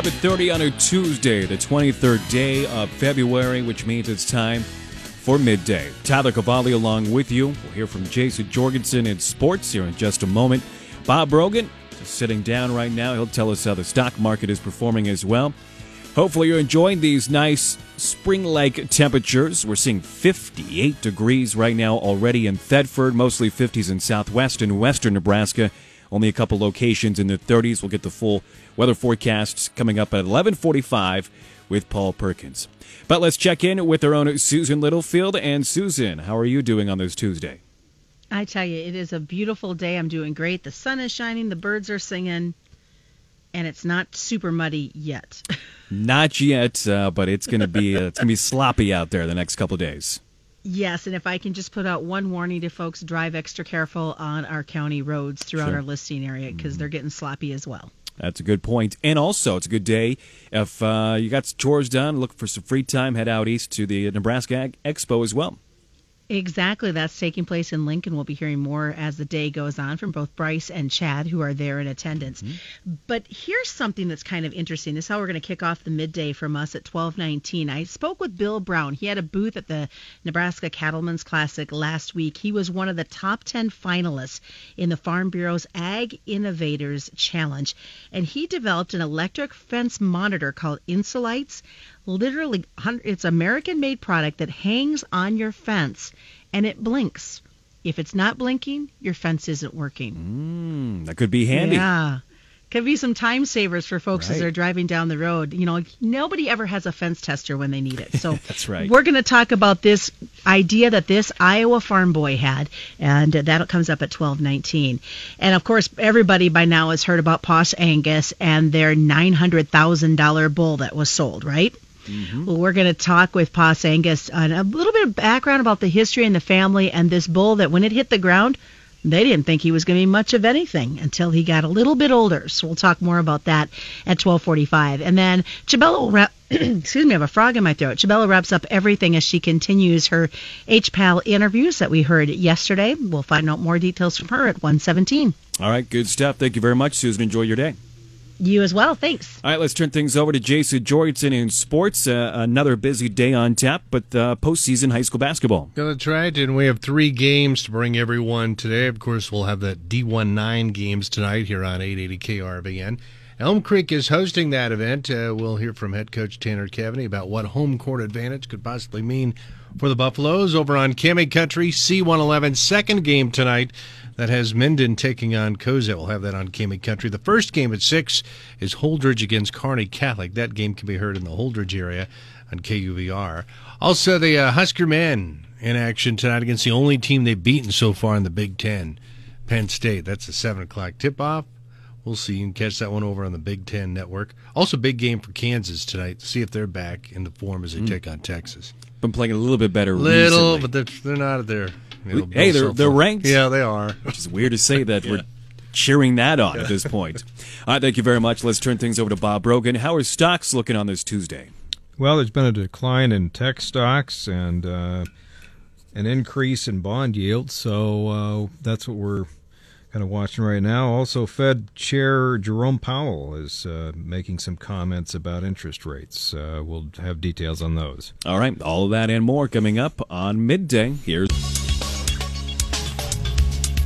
11:30 on a Tuesday, the 23rd day of February, which means it's time for midday. Tyler Cavalli along with you. We'll hear from Jason Jorgensen in sports here in just a moment. Bob Brogan is sitting down right now. He'll tell us how the stock market is performing as well. Hopefully, you're enjoying these nice spring like temperatures. We're seeing 58 degrees right now already in Thedford, mostly 50s in southwest and western Nebraska. Only a couple locations in the 30s. We'll get the full weather forecasts coming up at 1145 with Paul Perkins. But let's check in with our own Susan Littlefield. And Susan, how are you doing on this Tuesday? I tell you, it is a beautiful day. I'm doing great. The sun is shining, the birds are singing and it's not super muddy yet. not yet, uh, but it's going to be uh, it's going to be sloppy out there the next couple of days. Yes, and if I can just put out one warning to folks, drive extra careful on our county roads throughout sure. our listing area because mm-hmm. they're getting sloppy as well. That's a good point. And also, it's a good day if uh, you got chores done, look for some free time, head out east to the Nebraska Expo as well. Exactly. That's taking place in Lincoln. We'll be hearing more as the day goes on from both Bryce and Chad, who are there in attendance. Mm-hmm. But here's something that's kind of interesting. This is how we're going to kick off the midday from us at 1219. I spoke with Bill Brown. He had a booth at the Nebraska Cattlemen's Classic last week. He was one of the top 10 finalists in the Farm Bureau's Ag Innovators Challenge. And he developed an electric fence monitor called Insulites literally it's American made product that hangs on your fence and it blinks. If it's not blinking, your fence isn't working. Mm, that could be handy. Yeah. Could be some time savers for folks right. as they're driving down the road. You know, nobody ever has a fence tester when they need it. So that's right. We're going to talk about this idea that this Iowa farm boy had, and that comes up at 12:19. And of course, everybody by now has heard about Poss Angus and their $900,000 bull that was sold, right? Mm-hmm. Well, we're going to talk with Poss Angus on a little bit of background about the history and the family and this bull that when it hit the ground, they didn't think he was going to be much of anything until he got a little bit older. So we'll talk more about that at 12:45. And then Chabella will wrap. excuse me, I have a frog in my throat. Chabella wraps up everything as she continues her HPAL interviews that we heard yesterday. We'll find out more details from her at 117. All right, good stuff. Thank you very much, Susan. Enjoy your day. You as well. Thanks. All right, let's turn things over to Jason Jorgensen in sports. Uh, another busy day on tap, but uh, postseason high school basketball. Yeah, that's right. And we have three games to bring everyone today. Of course, we'll have the D19 games tonight here on 880 KRVN. Elm Creek is hosting that event. Uh, we'll hear from head coach Tanner Cavaney about what home court advantage could possibly mean for the Buffaloes over on Cami Country C111 second game tonight that has Minden taking on Cozad. We'll have that on Cami Country. The first game at 6 is Holdrege against Kearney Catholic. That game can be heard in the Holdrege area on KUVR. Also, the uh, Husker men in action tonight against the only team they've beaten so far in the Big Ten, Penn State. That's a 7 o'clock tip-off. We'll see. You can catch that one over on the Big Ten Network. Also, big game for Kansas tonight to see if they're back in the form as they mm. take on Texas. Been playing a little bit better. Little, recently. but they're, they're not there hey, they're they're ranked. Yeah, they are. Which is weird to say that yeah. we're cheering that on at this point. All right, thank you very much. Let's turn things over to Bob Brogan. How are stocks looking on this Tuesday? Well, there's been a decline in tech stocks and uh, an increase in bond yields, so uh, that's what we're kind of watching right now. Also, Fed Chair Jerome Powell is uh, making some comments about interest rates. Uh, we'll have details on those. All right, all of that and more coming up on midday. Here's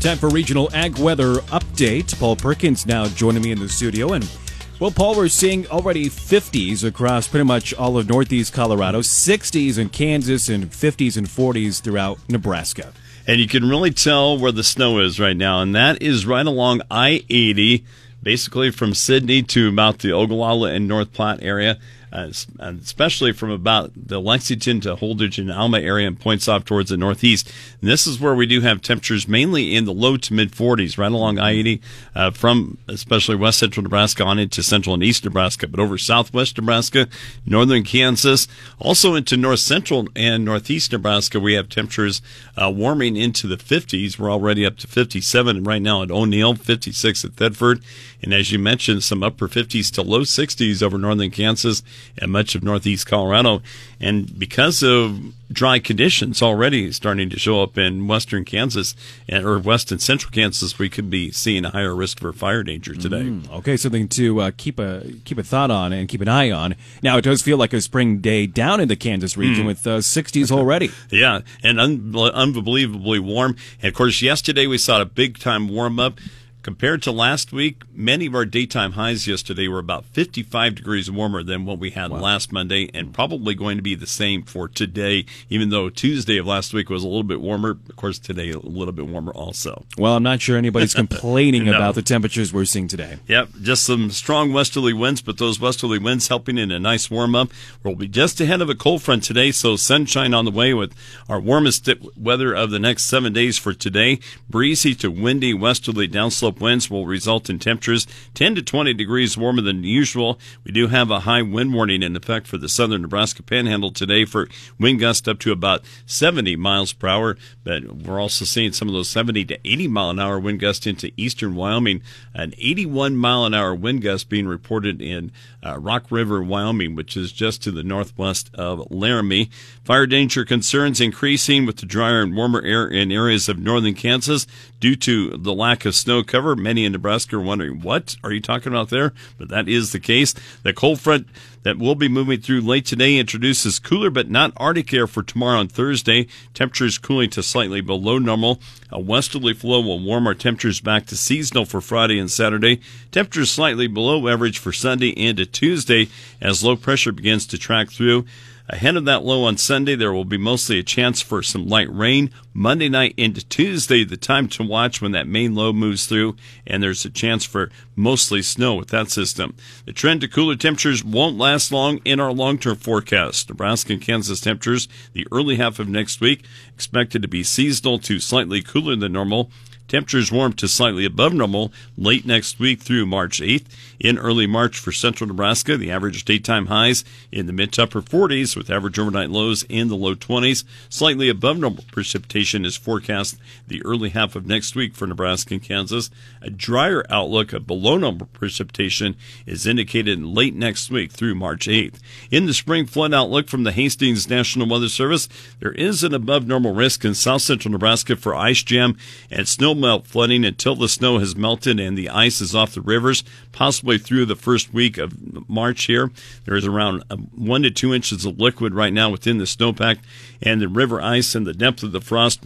time for regional ag weather update. Paul Perkins now joining me in the studio and. Well, Paul, we're seeing already 50s across pretty much all of northeast Colorado, 60s in Kansas, and 50s and 40s throughout Nebraska and you can really tell where the snow is right now, and that is right along I 80, basically from Sidney to about the Ogallala and North Platte area uh, especially from about the Lexington to Holdrege and Alma area and points off towards the northeast. And this is where we do have temperatures mainly in the low to mid 40s, right along I 80, uh, from especially west central Nebraska on into central and east Nebraska, but over southwest Nebraska, northern Kansas, also into north central and northeast Nebraska, we have temperatures uh, warming into the 50s. We're already up to 57 right now at O'Neill, 56 at Thedford. And as you mentioned, some upper 50s to low 60s over northern Kansas and much of northeast Colorado. And because of dry conditions already starting to show up in western Kansas and, or west and central Kansas, we could be seeing a higher risk for fire danger today. Mm, okay, something to uh, keep a keep a thought on and keep an eye on. Now it does feel like a spring day down in the Kansas region mm. with uh, 60s already. yeah, and un- unbelievably warm. And of course, yesterday we saw a big time warm up. Compared to last week, many of our daytime highs yesterday were about 55 degrees warmer than what we had wow. last Monday, and probably going to be the same for today, even though Tuesday of last week was a little bit warmer. Of course, today a little bit warmer also. Well, I'm not sure anybody's complaining no. about the temperatures we're seeing today. Yep, just some strong westerly winds, but those westerly winds helping in a nice warm up. We'll be just ahead of a cold front today, so sunshine on the way with our warmest weather of the next seven days for today. Breezy to windy westerly downslope winds will result in temperatures 10 to 20 degrees warmer than usual. We do have a high wind warning in effect for the southern Nebraska panhandle today for wind gusts up to about 70 miles per hour, but we're also seeing some of those 70 to 80 mile an hour wind gusts into eastern Wyoming. An 81 mile an hour wind gust being reported in uh, Rock River, Wyoming, which is just to the northwest of Laramie. Fire danger concerns increasing with the drier and warmer air in areas of northern Kansas due to the lack of snow cover. Many in Nebraska are wondering, what are you talking about there? But that is the case. The cold front that will be moving through late today introduces cooler but not Arctic air for tomorrow and Thursday. Temperatures cooling to slightly below normal. A westerly flow will warm our temperatures back to seasonal for Friday and Saturday. Temperatures slightly below average for Sunday into Tuesday as low pressure begins to track through. Ahead of that low on Sunday, there will be mostly a chance for some light rain. Monday night into Tuesday, the time to watch when that main low moves through, and there's a chance for mostly snow with that system. The trend to cooler temperatures won't last long in our long term forecast. Nebraska and Kansas temperatures the early half of next week expected to be seasonal to slightly cooler than normal. Temperatures warm to slightly above normal late next week through March 8th. In early March for central Nebraska, the average daytime highs in the mid to upper 40s with average overnight lows in the low 20s. Slightly above normal precipitation is forecast the early half of next week for Nebraska and Kansas. A drier outlook of below normal precipitation is indicated late next week through March 8th. In the spring flood outlook from the Hastings National Weather Service, there is an above normal risk in south central Nebraska for ice jam and snow melt flooding until the snow has melted and the ice is off the rivers, possibly through the first week of March here. There is around uh, one to two inches of liquid right now within the snowpack, and the river ice and the depth of the frost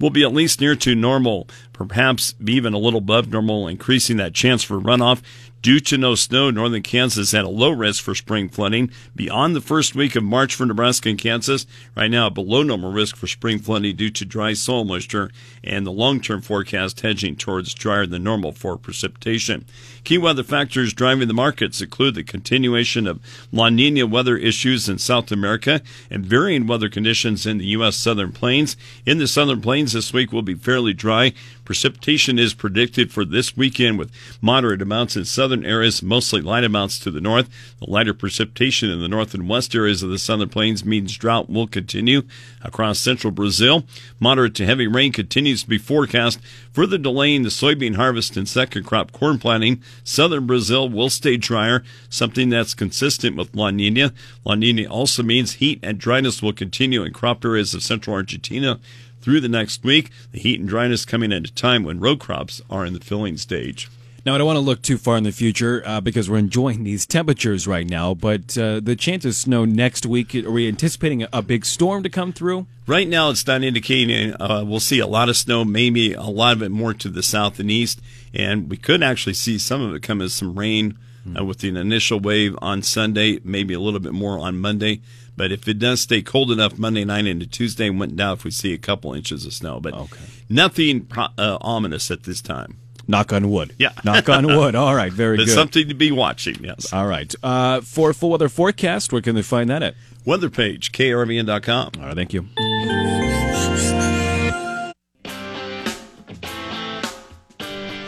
will be at least near to normal, perhaps even a little above normal, increasing that chance for runoff. Due to no snow, northern Kansas had a low risk for spring flooding. Beyond the first week of March for Nebraska and Kansas, right now below normal risk for spring flooding due to dry soil moisture and the long-term forecast hedging towards drier than normal for precipitation. Key weather factors driving the markets include the continuation of La Nina weather issues in South America and varying weather conditions in the U.S. southern plains. In the southern plains this week will be fairly dry. Precipitation is predicted for this weekend with moderate amounts in southern areas, mostly light amounts to the north. The lighter precipitation in the north and west areas of the southern plains means drought will continue across central Brazil. Moderate to heavy rain continues to be forecast, further delaying the soybean harvest and second crop corn planting. Southern Brazil will stay drier, something that's consistent with La Nina. La Nina also means heat and dryness will continue in crop areas of central Argentina through the next week. The heat and dryness coming at a time when row crops are in the filling stage. Now, I don't want to look too far in the future uh, because we're enjoying these temperatures right now, but uh, the chance of snow next week, are we anticipating a, big storm to come through? Right now, it's not indicating uh, we'll see a lot of snow, maybe a lot of it more to the south and east, and we could actually see some of it come as some rain uh, with the initial wave on Sunday, maybe a little bit more on Monday. But if it does stay cold enough Monday night into Tuesday, and went down if we see a couple inches of snow. But okay. nothing uh, ominous at this time. Knock on wood. Yeah. Knock on wood. All right. Very There's good. something to be watching, yes. All right. Uh, for full weather forecast, where can they find that at? Weather page, krvn.com. All right. Thank you.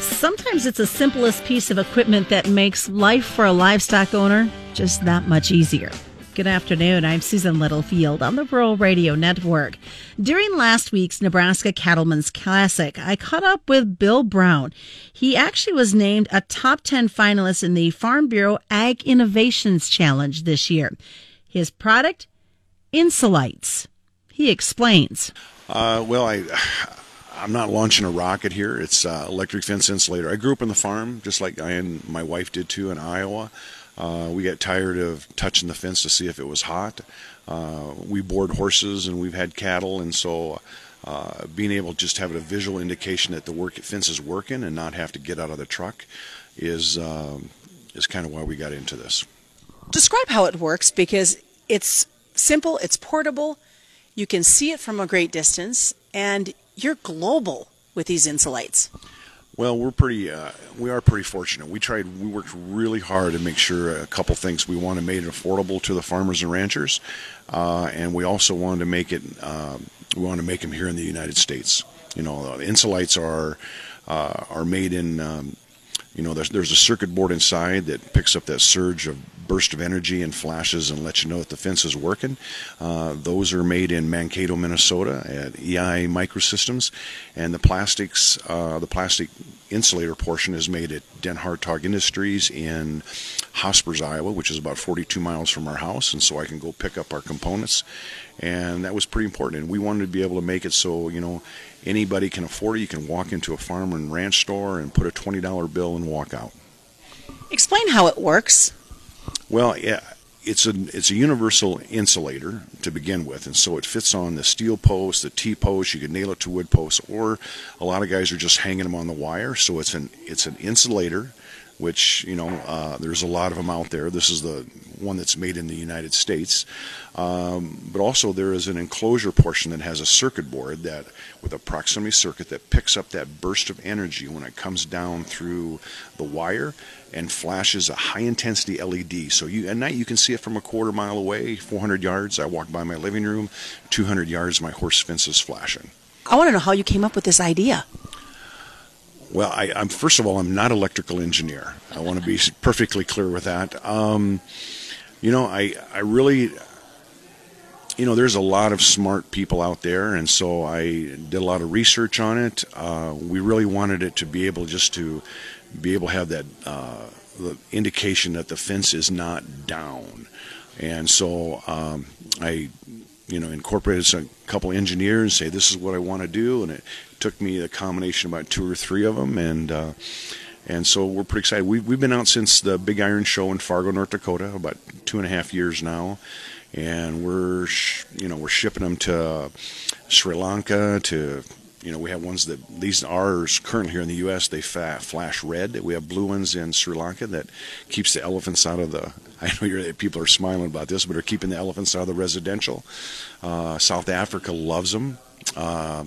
Sometimes it's the simplest piece of equipment that makes life for a livestock owner just that much easier. Good afternoon. I'm Susan Littlefield on the Rural Radio Network. During last week's Nebraska Cattlemen's Classic, I caught up with Bill Brown. He actually was named a top 10 finalist in the Farm Bureau Ag Innovations Challenge this year. His product? Insulites. He explains. Uh, well, I. I'm not launching a rocket here. It's uh, electric fence insulator. I grew up on the farm, just like I and my wife did too in Iowa. Uh, we got tired of touching the fence to see if it was hot. Uh, we board horses and we've had cattle, and so uh, being able to just have a visual indication that the work fence is working and not have to get out of the truck is um, is kind of why we got into this. Describe how it works because it's simple, it's portable, you can see it from a great distance, and you're global with these insulites. Well, we're pretty, uh, we are pretty fortunate. We tried, we worked really hard to make sure a couple things. We wanted to make it affordable to the farmers and ranchers, uh, and we also wanted to make it, uh, we wanted to make them here in the United States. You know, the insulites are uh, are made in, um, you know, there's, there's a circuit board inside that picks up that surge of burst of energy and flashes and let you know that the fence is working. Uh, those are made in Mankato, Minnesota at EI Microsystems, and the plastics, uh, the plastic insulator portion is made at Den Hartog Industries in Hospers, Iowa, which is about 42 miles from our house, and so I can go pick up our components. And that was pretty important. And we wanted to be able to make it so, you know, anybody can afford it. You can walk into a farm and ranch store and put a $20 bill and walk out. Explain how it works. Well, yeah, it's a it's a universal insulator to begin with, and so it fits on the steel post, the T post. You can nail it to wood posts, or a lot of guys are just hanging them on the wire. So it's an it's an insulator, which you know uh, there's a lot of them out there. This is the one that's made in the United States, um, but also there is an enclosure portion that has a circuit board that with a proximity circuit that picks up that burst of energy when it comes down through the wire and flashes a high intensity LED. So you at night you can see it from a quarter mile away, 400 yards. I walk by my living room, 200 yards, my horse fence is flashing. I want to know how you came up with this idea. Well, I, am first of all, I'm not electrical engineer. I want to be perfectly clear with that. Um, you know, I I really, you know, there's a lot of smart people out there, and so I did a lot of research on it. Uh, we really wanted it to be able just to be able to have that uh, indication that the fence is not down. And so um, I, you know, incorporated a couple engineers, say this is what I want to do, and it took me a combination about two or three of them, and uh, and so we're pretty excited. We've we've been out since the Big Iron Show in Fargo, North Dakota, about two and a half years now, and we're you know we're shipping them to Sri Lanka to you know, we have ones that these are currently here in the U.S. They flash red. We have blue ones in Sri Lanka that keeps the elephants out of the. I know people are smiling about this, but are keeping the elephants out of the residential. Uh, South Africa loves them. Uh,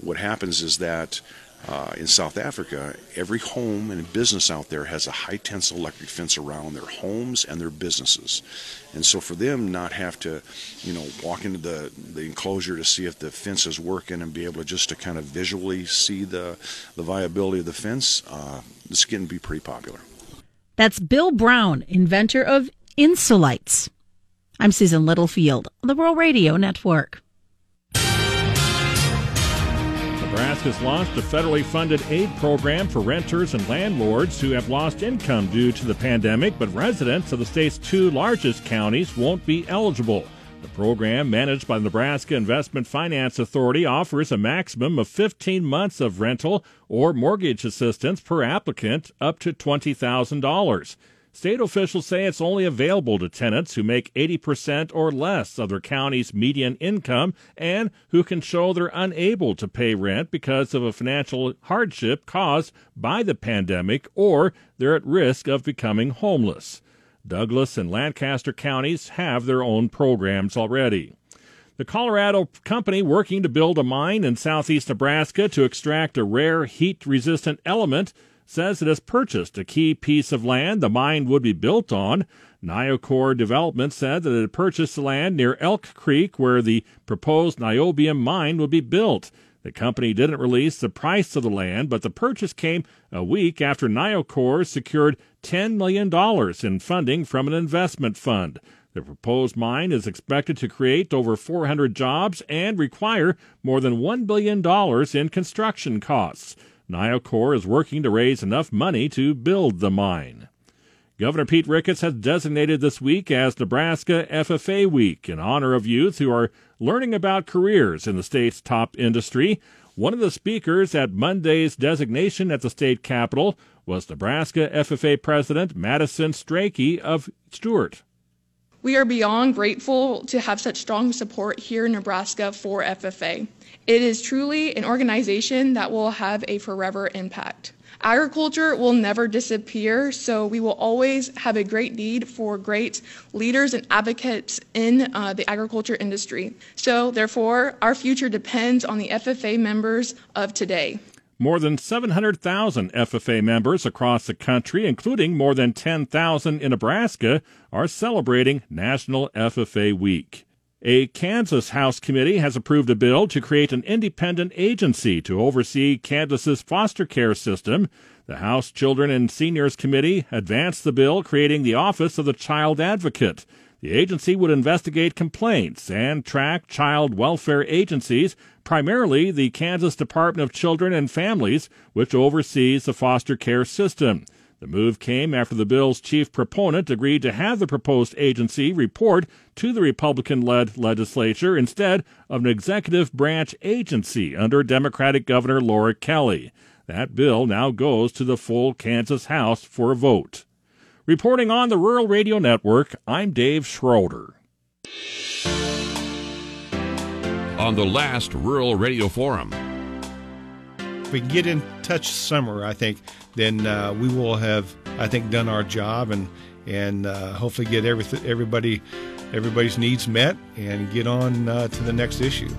what happens is that uh, in South Africa, every home and business out there has a high tensile electric fence around their homes and their businesses. And so for them not have to, you know, walk into the, the enclosure to see if the fence is working and be able to just to kind of visually see the, the viability of the fence, uh, this can be pretty popular. That's Bill Brown, inventor of Insulites. I'm Susan Littlefield the Rural Radio Network. Nebraska's launched a federally funded aid program for renters and landlords who have lost income due to the pandemic, but residents of the state's two largest counties won't be eligible. The program, managed by the Nebraska Investment Finance Authority, offers a maximum of 15 months of rental or mortgage assistance per applicant, up to $20,000. State officials say it's only available to tenants who make 80% or less of their county's median income and who can show they're unable to pay rent because of a financial hardship caused by the pandemic or they're at risk of becoming homeless. Douglas and Lancaster counties have their own programs already. The Colorado company working to build a mine in southeast Nebraska to extract a rare heat resistant element says it has purchased a key piece of land the mine would be built on. NioCorp Development said that it had purchased the land near Elk Creek where the proposed niobium mine would be built. The company didn't release the price of the land, but the purchase came a week after NioCorp secured $10 million in funding from an investment fund. The proposed mine is expected to create over 400 jobs and require more than $1 billion in construction costs. NioCorp is working to raise enough money to build the mine. Governor Pete Ricketts has designated this week as Nebraska FFA Week in honor of youth who are learning about careers in the state's top industry. One of the speakers at Monday's designation at the state capitol was Nebraska FFA President Madison Strachey of Stuart. We are beyond grateful to have such strong support here in Nebraska for FFA. It is truly an organization that will have a forever impact. Agriculture will never disappear, so we will always have a great need for great leaders and advocates in uh, the agriculture industry. So, therefore, our future depends on the FFA members of today. More than 700,000 FFA members across the country, including more than 10,000 in Nebraska, are celebrating National FFA Week. A Kansas House committee has approved a bill to create an independent agency to oversee Kansas's foster care system. The House Children and Seniors Committee advanced the bill creating the Office of the Child Advocate. The agency would investigate complaints and track child welfare agencies, primarily the Kansas Department of Children and Families, which oversees the foster care system. The move came after the bill's chief proponent agreed to have the proposed agency report to the Republican led legislature instead of an executive branch agency under Democratic Governor Laura Kelly. That bill now goes to the full Kansas House for a vote. Reporting on the Rural Radio Network, I'm Dave Schroeder. On the last Rural Radio Forum. If we get in touch summer, I think, then uh, we will have, I think, done our job and and uh, hopefully get everything, everybody, everybody's needs met and get on uh, to the next issue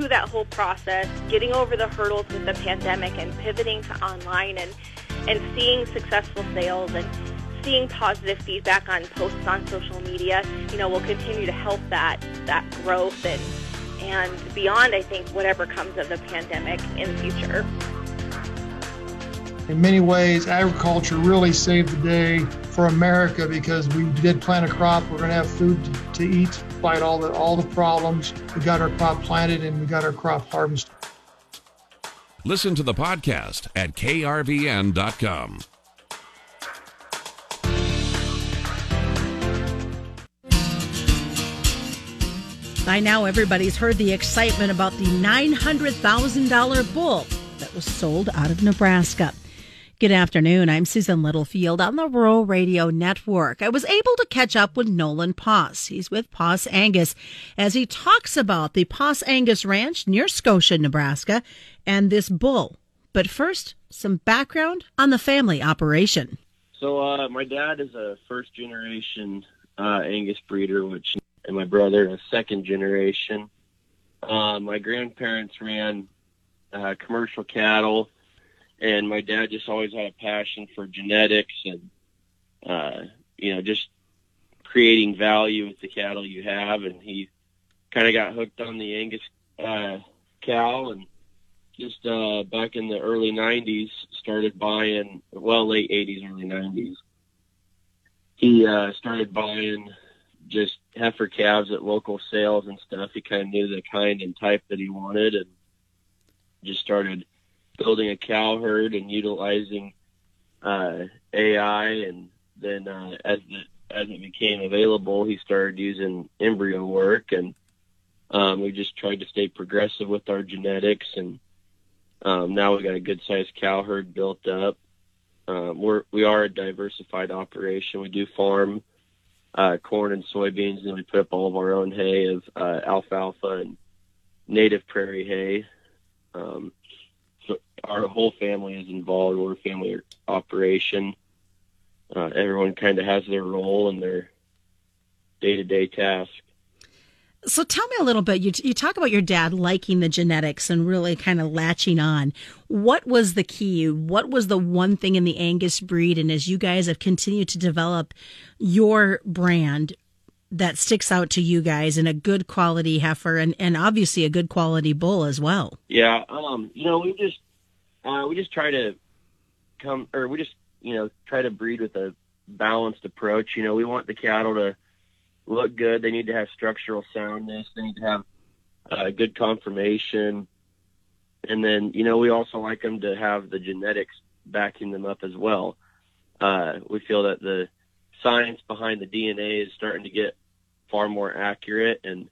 through that whole process, getting over the hurdles with the pandemic and pivoting to online and and seeing successful sales and seeing positive feedback on posts on social media, you know, will continue to help that that growth and and beyond. I think whatever comes of the pandemic in the future. In many ways, agriculture really saved the day for America because we did plant a crop. We're going to have food to, to eat, despite all the all the problems. We got our crop planted and we got our crop harvested. Listen to the podcast at krvn.com. By now, everybody's heard the excitement about the $900,000 bull that was sold out of Nebraska. Good afternoon. I'm Susan Littlefield on the Rural Radio Network. I was able to catch up with Nolan Poss. He's with Poss Angus as he talks about the Poss Angus Ranch near Scotia, Nebraska, and this bull. But first, some background on the family operation. So, uh, my dad is a first generation uh, Angus breeder, which, and my brother a second generation. Uh, my grandparents ran uh, commercial cattle and my dad just always had a passion for genetics and uh, you know just creating value with the cattle you have, and he kind of got hooked on the Angus uh, cow and just uh, back in the early 90s started buying well late 80s early 90s he uh, started buying just heifer calves at local sales and stuff he kind of knew the kind and type that he wanted and just started building a cow herd and utilizing uh, AI, and then uh, as the as it became available, he started using embryo work, and um, we just tried to stay progressive with our genetics, and um, now we've got a good sized cow herd built up. Um, we're we are a diversified operation. We do farm uh, corn and soybeans, and we put up all of our own hay of uh, alfalfa and native prairie hay. Um, so our whole family is involved. We're a family operation. Uh, everyone kind of has their role and their day to day task. So tell me a little bit. You, you talk about your dad liking the genetics and really kind of latching on. What was the key? What was the one thing in the Angus breed? And as you guys have continued to develop your brand that sticks out to you guys in a good quality heifer and, and obviously a good quality bull as well. Yeah. Um, you know, we just uh, we just try to come, or we just you know try to breed with a balanced approach. You know, we want the cattle to look good. They need to have structural soundness. They need to have uh, good conformation. And then, you know, we also like them to have the genetics backing them up as well. Uh, we feel that the science behind the DNA is starting to get far more accurate and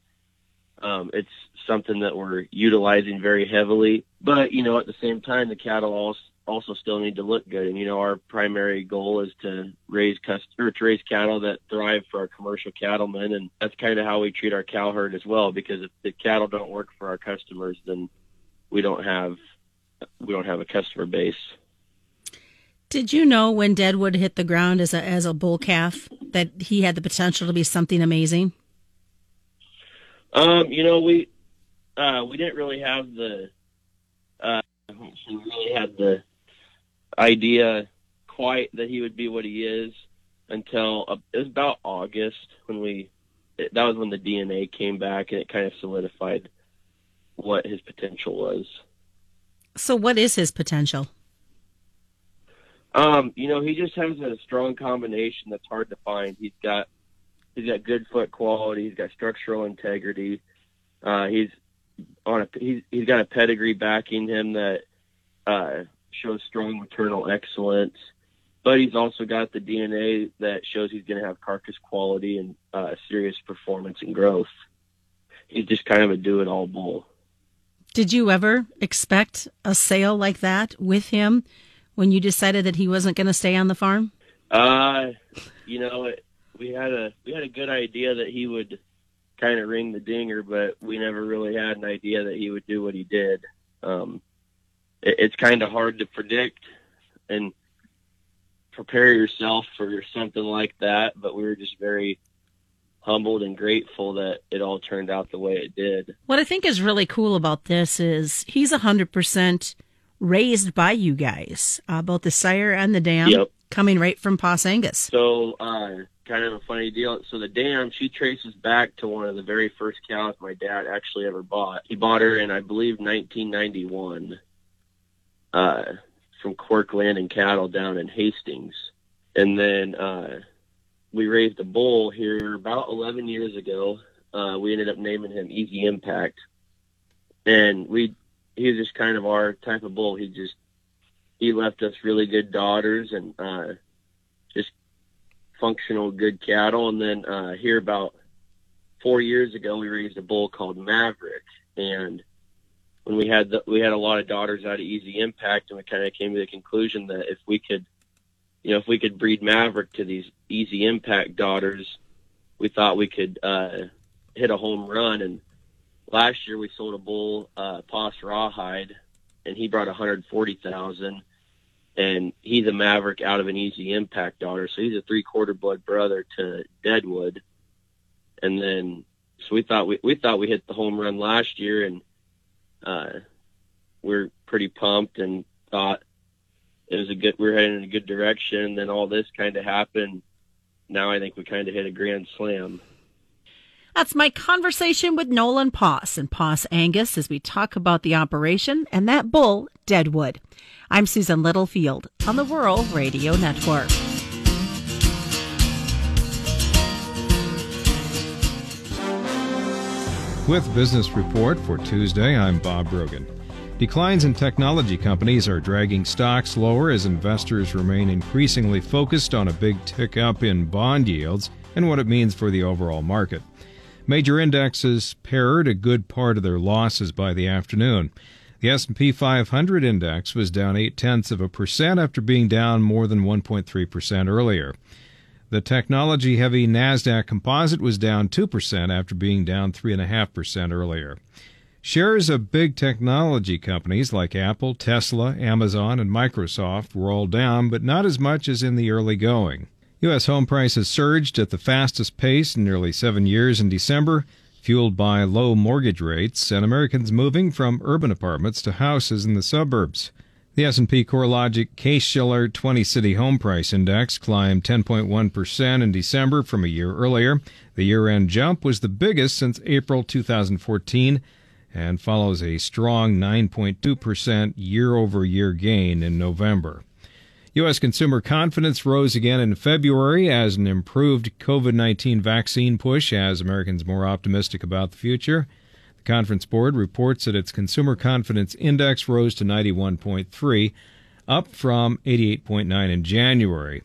um, it's something that we're utilizing very heavily. But, you know, at the same time, the cattle also, also still need to look good. And, you know, our primary goal is to raise cust- or to raise cattle that thrive for our commercial cattlemen. And that's kind of how we treat our cow herd as well, because if the cattle don't work for our customers, then we don't have, we don't have a customer base. Did you know when Deadwood hit the ground as a as a bull calf that he had the potential to be something amazing? Um, you know, we uh, we didn't really have the uh, we really had the idea quite that he would be what he is until uh, it was about August when we it, that was when the DNA came back and it kind of solidified what his potential was. So, what is his potential? Um, you know, he just has a strong combination that's hard to find. He's got he's got good foot quality. He's got structural integrity. Uh, he's on a he's he's got a pedigree backing him that uh, shows strong maternal excellence. But he's also got the DNA that shows he's going to have carcass quality and uh, serious performance and growth. He's just kind of a do-it-all bull. Did you ever expect a sale like that with him when you decided that he wasn't going to stay on the farm? Uh, you know, it, we had a we had a good idea that he would kind of ring the dinger, but we never really had an idea that he would do what he did. Um, it, it's kind of hard to predict and prepare yourself for something like that, but we were just very humbled and grateful that it all turned out the way it did. What I think is really cool about this is he's a hundred percent raised by you guys, uh, both the sire and the dam, Yep. coming right from Poss Angus. So, uh, kind of a funny deal. So the dam, she traces back to one of the very first cows my dad actually ever bought. He bought her in, I believe, 1991, uh, from Quirk Land and Cattle down in Hastings. And then, uh, we raised a bull here about 11 years ago. Uh, we ended up naming him Easy Impact. And we, he was just kind of our type of bull. He just, he left us really good daughters and, uh, just functional, good cattle. And then uh, here about four years ago, we raised a bull called Maverick, and when we had the, we had a lot of daughters out of Easy Impact, and we kind of came to the conclusion that if we could, you know, if we could breed Maverick to these Easy Impact daughters, we thought we could uh, hit a home run. And last year we sold a bull, uh, Poss Rawhide, and he brought 140,000 and he's a Maverick out of an Easy Impact daughter, so he's a three quarter blood brother to Deadwood. And then, so we thought we we thought we hit the home run last year, and uh, we're pretty pumped and thought it was a good we we're heading in a good direction. Then all this kind of happened. Now I think we kind of hit a grand slam. That's my conversation with Nolan Poss and Poss Angus as we talk about the operation and that bull, Deadwood. I'm Susan Littlefield on the Rural Radio Network. With Business Report for Tuesday, I'm Bob Brogan. Declines in technology companies are dragging stocks lower as investors remain increasingly focused on a big tick up in bond yields and what it means for the overall market. Major indexes pared a good part of their losses by the afternoon. The S&P 500 index was down eight tenths of a percent after being down more than 1.3 percent earlier. The technology-heavy Nasdaq Composite was down two percent after being down three and a half percent earlier. Shares of big technology companies like Apple, Tesla, Amazon, and Microsoft were all down, but not as much as in the early going. U.S. home prices surged at the fastest pace in nearly seven years in December, fueled by low mortgage rates and Americans moving from urban apartments to houses in the suburbs. The S&P CoreLogic Case-Shiller 20-City Home Price Index climbed 10.1% in December from a year earlier. The year-end jump was the biggest since April 2014 and follows a strong 9.2% year-over-year gain in November. U.S. consumer confidence rose again in February as an improved COVID 19 vaccine push has Americans more optimistic about the future. The Conference Board reports that its consumer confidence index rose to 91.3, up from 88.9 in January.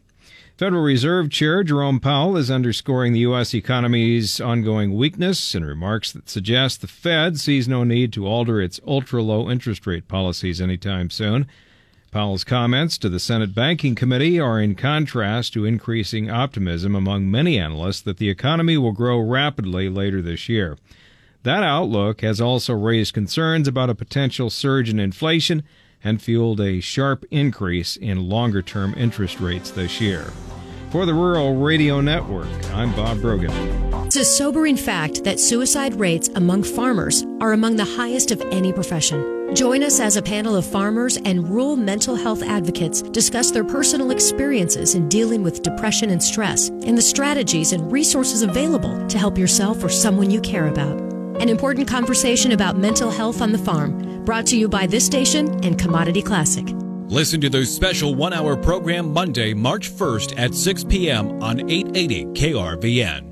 Federal Reserve Chair Jerome Powell is underscoring the U.S. economy's ongoing weakness in remarks that suggest the Fed sees no need to alter its ultra low interest rate policies anytime soon. Powell's comments to the Senate Banking Committee are in contrast to increasing optimism among many analysts that the economy will grow rapidly later this year. That outlook has also raised concerns about a potential surge in inflation and fueled a sharp increase in longer term interest rates this year. For the Rural Radio Network, I'm Bob Brogan. It's a sobering fact that suicide rates among farmers are among the highest of any profession. Join us as a panel of farmers and rural mental health advocates discuss their personal experiences in dealing with depression and stress and the strategies and resources available to help yourself or someone you care about. An important conversation about mental health on the farm, brought to you by this station and Commodity Classic. Listen to the special one hour program Monday, March 1st at 6 p.m. on 880 KRVN.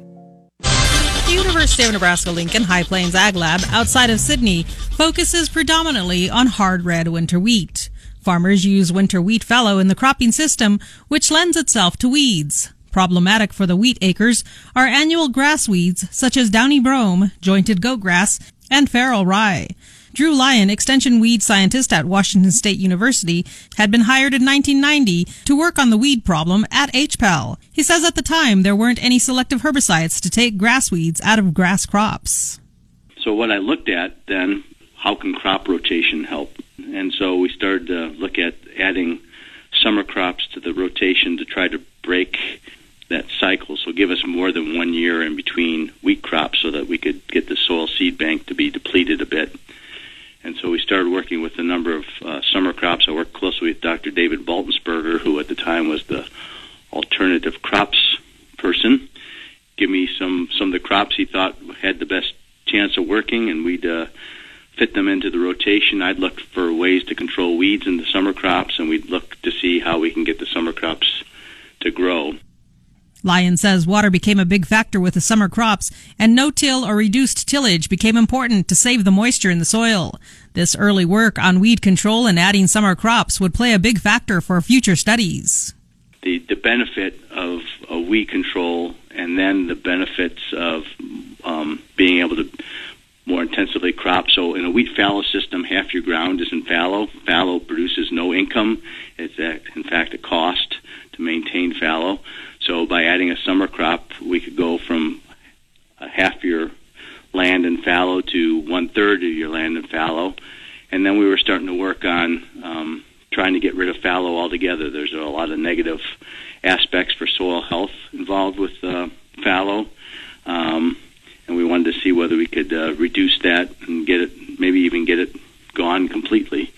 The University of Nebraska Lincoln High Plains Ag Lab outside of Sidney focuses predominantly on hard red winter wheat. Farmers use winter wheat fallow in the cropping system, which lends itself to weeds. Problematic for the wheat acres are annual grass weeds such as downy brome, jointed goat grass, and feral rye. Drew Lyon, extension weed scientist at Washington State University, had been hired in 1990 to work on the weed problem at HPAL. He says at the time there weren't any selective herbicides to take grass weeds out of grass crops. So what I looked at then, how can crop rotation help? And so we started to look at adding summer crops to the rotation to try to break that cycle. So give us more than one year in between wheat crops so that we could get the soil seed bank to be depleted a bit. And so we started working with a number of uh, summer crops. I worked closely with Dr. David Baltensperger, who at the time was the alternative crops person. Give me some some of the crops he thought had the best chance of working, and we'd uh, fit them into the rotation. I'd look for ways to control weeds in the summer crops, and we'd look to see how we can get the summer crops to grow. Lyon says water became a big factor with the summer crops, and no-till or reduced tillage became important to save the moisture in the soil. This early work on weed control and adding summer crops would play a big factor for future studies. The, the benefit of a weed control and then the benefits of um, being able to more intensively crop. So in a wheat fallow system, half your ground is in fallow. Fallow produces no income. It's a, in fact a cost to maintain fallow. So by adding a summer crop, we could go from a half your land in fallow to one third of your land in fallow. And then we were starting to work on um, trying to get rid of fallow altogether. There's a lot of negative aspects for soil health involved with uh, fallow. Um, and we wanted to see whether we could uh, reduce that and get it, maybe even get it gone completely.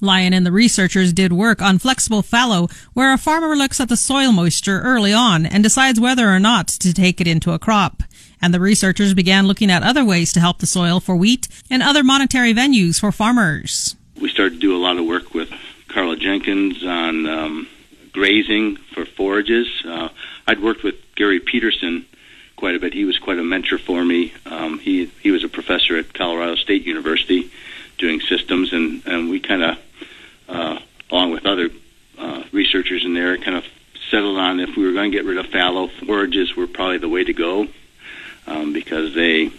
Lyon and the researchers did work on flexible fallow, where a farmer looks at the soil moisture early on and decides whether or not to take it into a crop. And the researchers began looking at other ways to help the soil for wheat and other monetary venues for farmers. We started to do a lot of work with Karla Jenkins on um, grazing for forages. Uh, I'd worked with Gary Peterson quite a bit. He was quite a mentor for me. Um, he he was a professor at Colorado State University doing systems, and and we kind of uh, along with other uh, researchers in there, kind of settled on if we were going to get rid of fallow forages were probably the way to go um, because they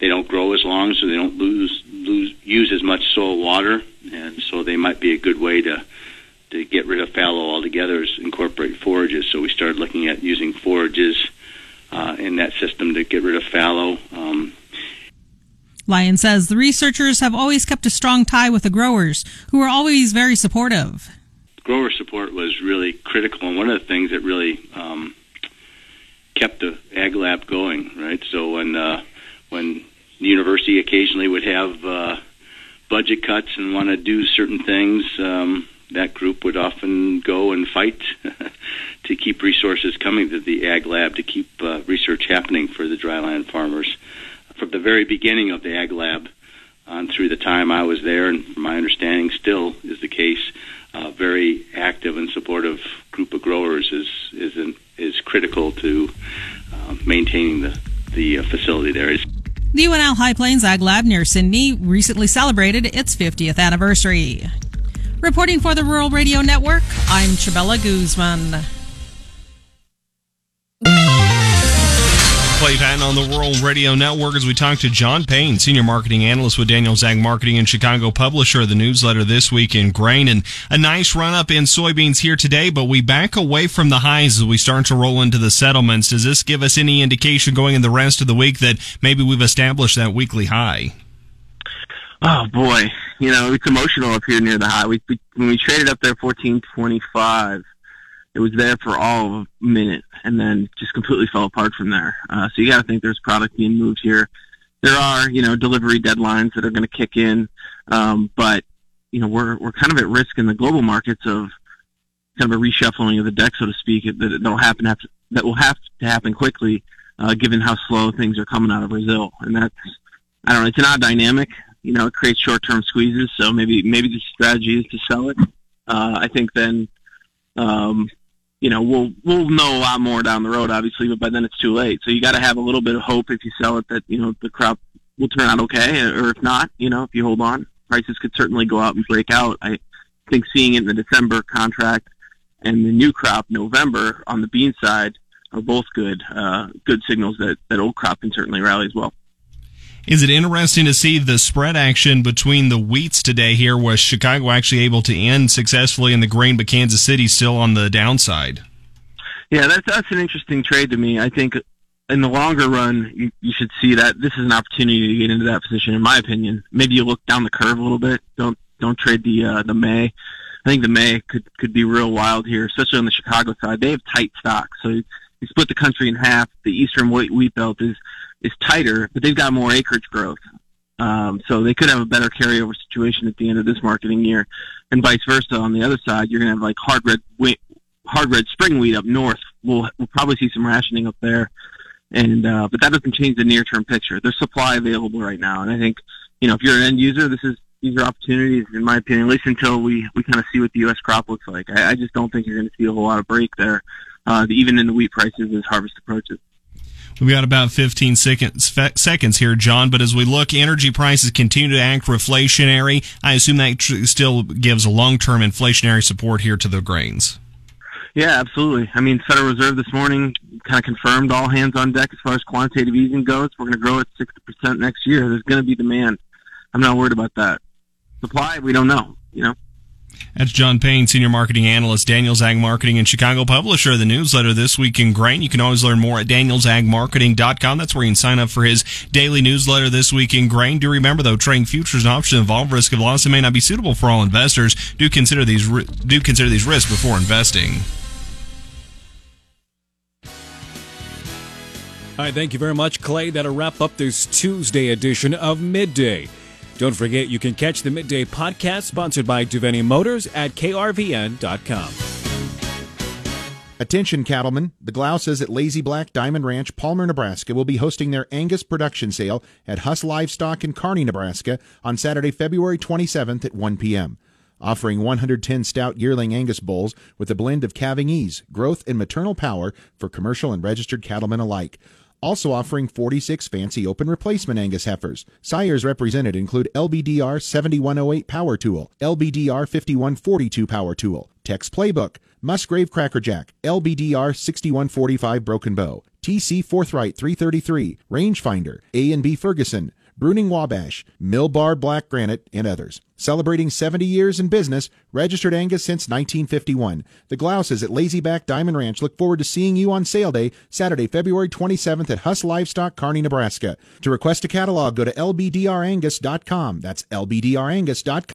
they don't grow as long, so they don't lose lose use as much soil water, and so they might be a good way to to get rid of fallow altogether is incorporate forages. So we started looking at using forages uh, in that system to get rid of fallow. Um, Lyon says the researchers have always kept a strong tie with the growers, who are always very supportive. Grower support was really critical, and one of the things that really um, kept the ag lab going. Right, so when uh, when the university occasionally would have uh, budget cuts and want to do certain things, um, that group would often go and fight to keep resources coming to the ag lab to keep uh, research happening for the dryland farmers from the very beginning of the Ag Lab on through the time I was there, and my understanding, still is the case. uh, very active and supportive group of growers is is an, is critical to uh, maintaining the the uh, facility there. The UNL High Plains Ag Lab near Sidney recently celebrated its 50th anniversary. Reporting for the Rural Radio Network, I'm Chabella Guzman. Clay Patton on the Rural Radio Network as we talk to John Payne, Senior Marketing Analyst with Daniel Ag Marketing and Chicago publisher of the newsletter This Week in Grain. And a nice run up in soybeans here today, but we back away from the highs as we start to roll into the settlements. Does this give us any indication going in the rest of the week that maybe we've established that weekly high? Oh boy, you know it's emotional up here near the high. We, we when we traded up there fourteen twenty five it was there for all of a minute and then just completely fell apart from there. Uh, so you got to think there's product being moved here. There are, you know, delivery deadlines that are going to kick in, um, but you know we're we're kind of at risk in the global markets of kind of a reshuffling of the deck, so to speak, that that'll happen that will have to happen quickly, uh, given how slow things are coming out of Brazil, and that's I don't know, it's an odd dynamic. You know, it creates short-term squeezes. So maybe maybe the strategy is to sell it. Uh, I think then um, you know, we'll we'll know a lot more down the road, obviously, but by then it's too late. So you got to have a little bit of hope if you sell it that you know the crop will turn out okay, or if not, you know, if you hold on, prices could certainly go out and break out. I think seeing it in the December contract and the new crop November on the bean side are both good uh, good signals that that old crop can certainly rally as well. Is it interesting to see the spread action between the wheats today here? Was Chicago actually able to end successfully in the grain, but Kansas City still on the downside? Yeah, that's that's an interesting trade to me. I think in the longer run, you, you should see that this is an opportunity to get into that position. In my opinion, maybe you look down the curve a little bit. Don't don't trade the uh, the May. I think the May could could be real wild here, especially on the Chicago side. They have tight stocks, so you split the country in half. The eastern wheat, wheat belt is is tighter, but they've got more acreage growth. Um, so they could have a better carryover situation at the end of this marketing year, and vice versa. On the other side, you're going to have like hard red, hard red spring wheat up north. We'll we'll probably see some rationing up there, and uh, but that doesn't change the near term picture. There's supply available right now, and I think you know if you're an end user, this is these are opportunities, in my opinion, at least until we we kind of see what the U.S. crop looks like. I, I just don't think you're going to see a whole lot of break there, uh, even in the wheat prices as harvest approaches. We've got about 15 seconds, seconds here, John. But as we look, energy prices continue to act reflationary. I assume that still gives a long-term inflationary support here to the grains. Yeah, absolutely. I mean, Federal Reserve this morning kind of confirmed all hands on deck as far as quantitative easing goes. We're going to grow at 60% next year. There's going to be demand. I'm not worried about that. Supply, we don't know, you know? That's John Payne, Senior Marketing Analyst, Daniels Ag Marketing and Chicago publisher of the newsletter This Week in Grain. You can always learn more at danielsagmarketing.com. That's where you can sign up for his daily newsletter This Week in Grain. Do remember, though, trading futures and options involve risk of loss and may not be suitable for all investors. Do consider these, do consider these risks before investing. All right, thank you very much, Clay. That'll wrap up this Tuesday edition of Midday. Don't forget, you can catch the Midday podcast sponsored by Duveni Motors at krvn.com. Attention, cattlemen. The Glouses at Lazy Black Diamond Ranch, Palmer, Nebraska will be hosting their Angus production sale at Huss Livestock in Kearney, Nebraska on Saturday, February 27th at 1 p.m. Offering 110 stout yearling Angus bulls with a blend of calving ease, growth, and maternal power for commercial and registered cattlemen alike also offering 46 fancy open replacement Angus heifers. Sires represented include LBDR 7108 Power Tool, LBDR 5142 Power Tool, Tex Playbook, Musgrave Crackerjack, LBDR 6145 Broken Bow, TC Forthright 333, Rangefinder, A and B Ferguson, Bruning Wabash, Millbar Black Granite, and others. Celebrating 70 years in business, registered Angus since 1951. The Glouses at Lazy Black Diamond Ranch look forward to seeing you on sale day, Saturday, February 27th at Huss Livestock, Kearney, Nebraska. To request a catalog, go to lbdrangus.com. That's lbdrangus.com.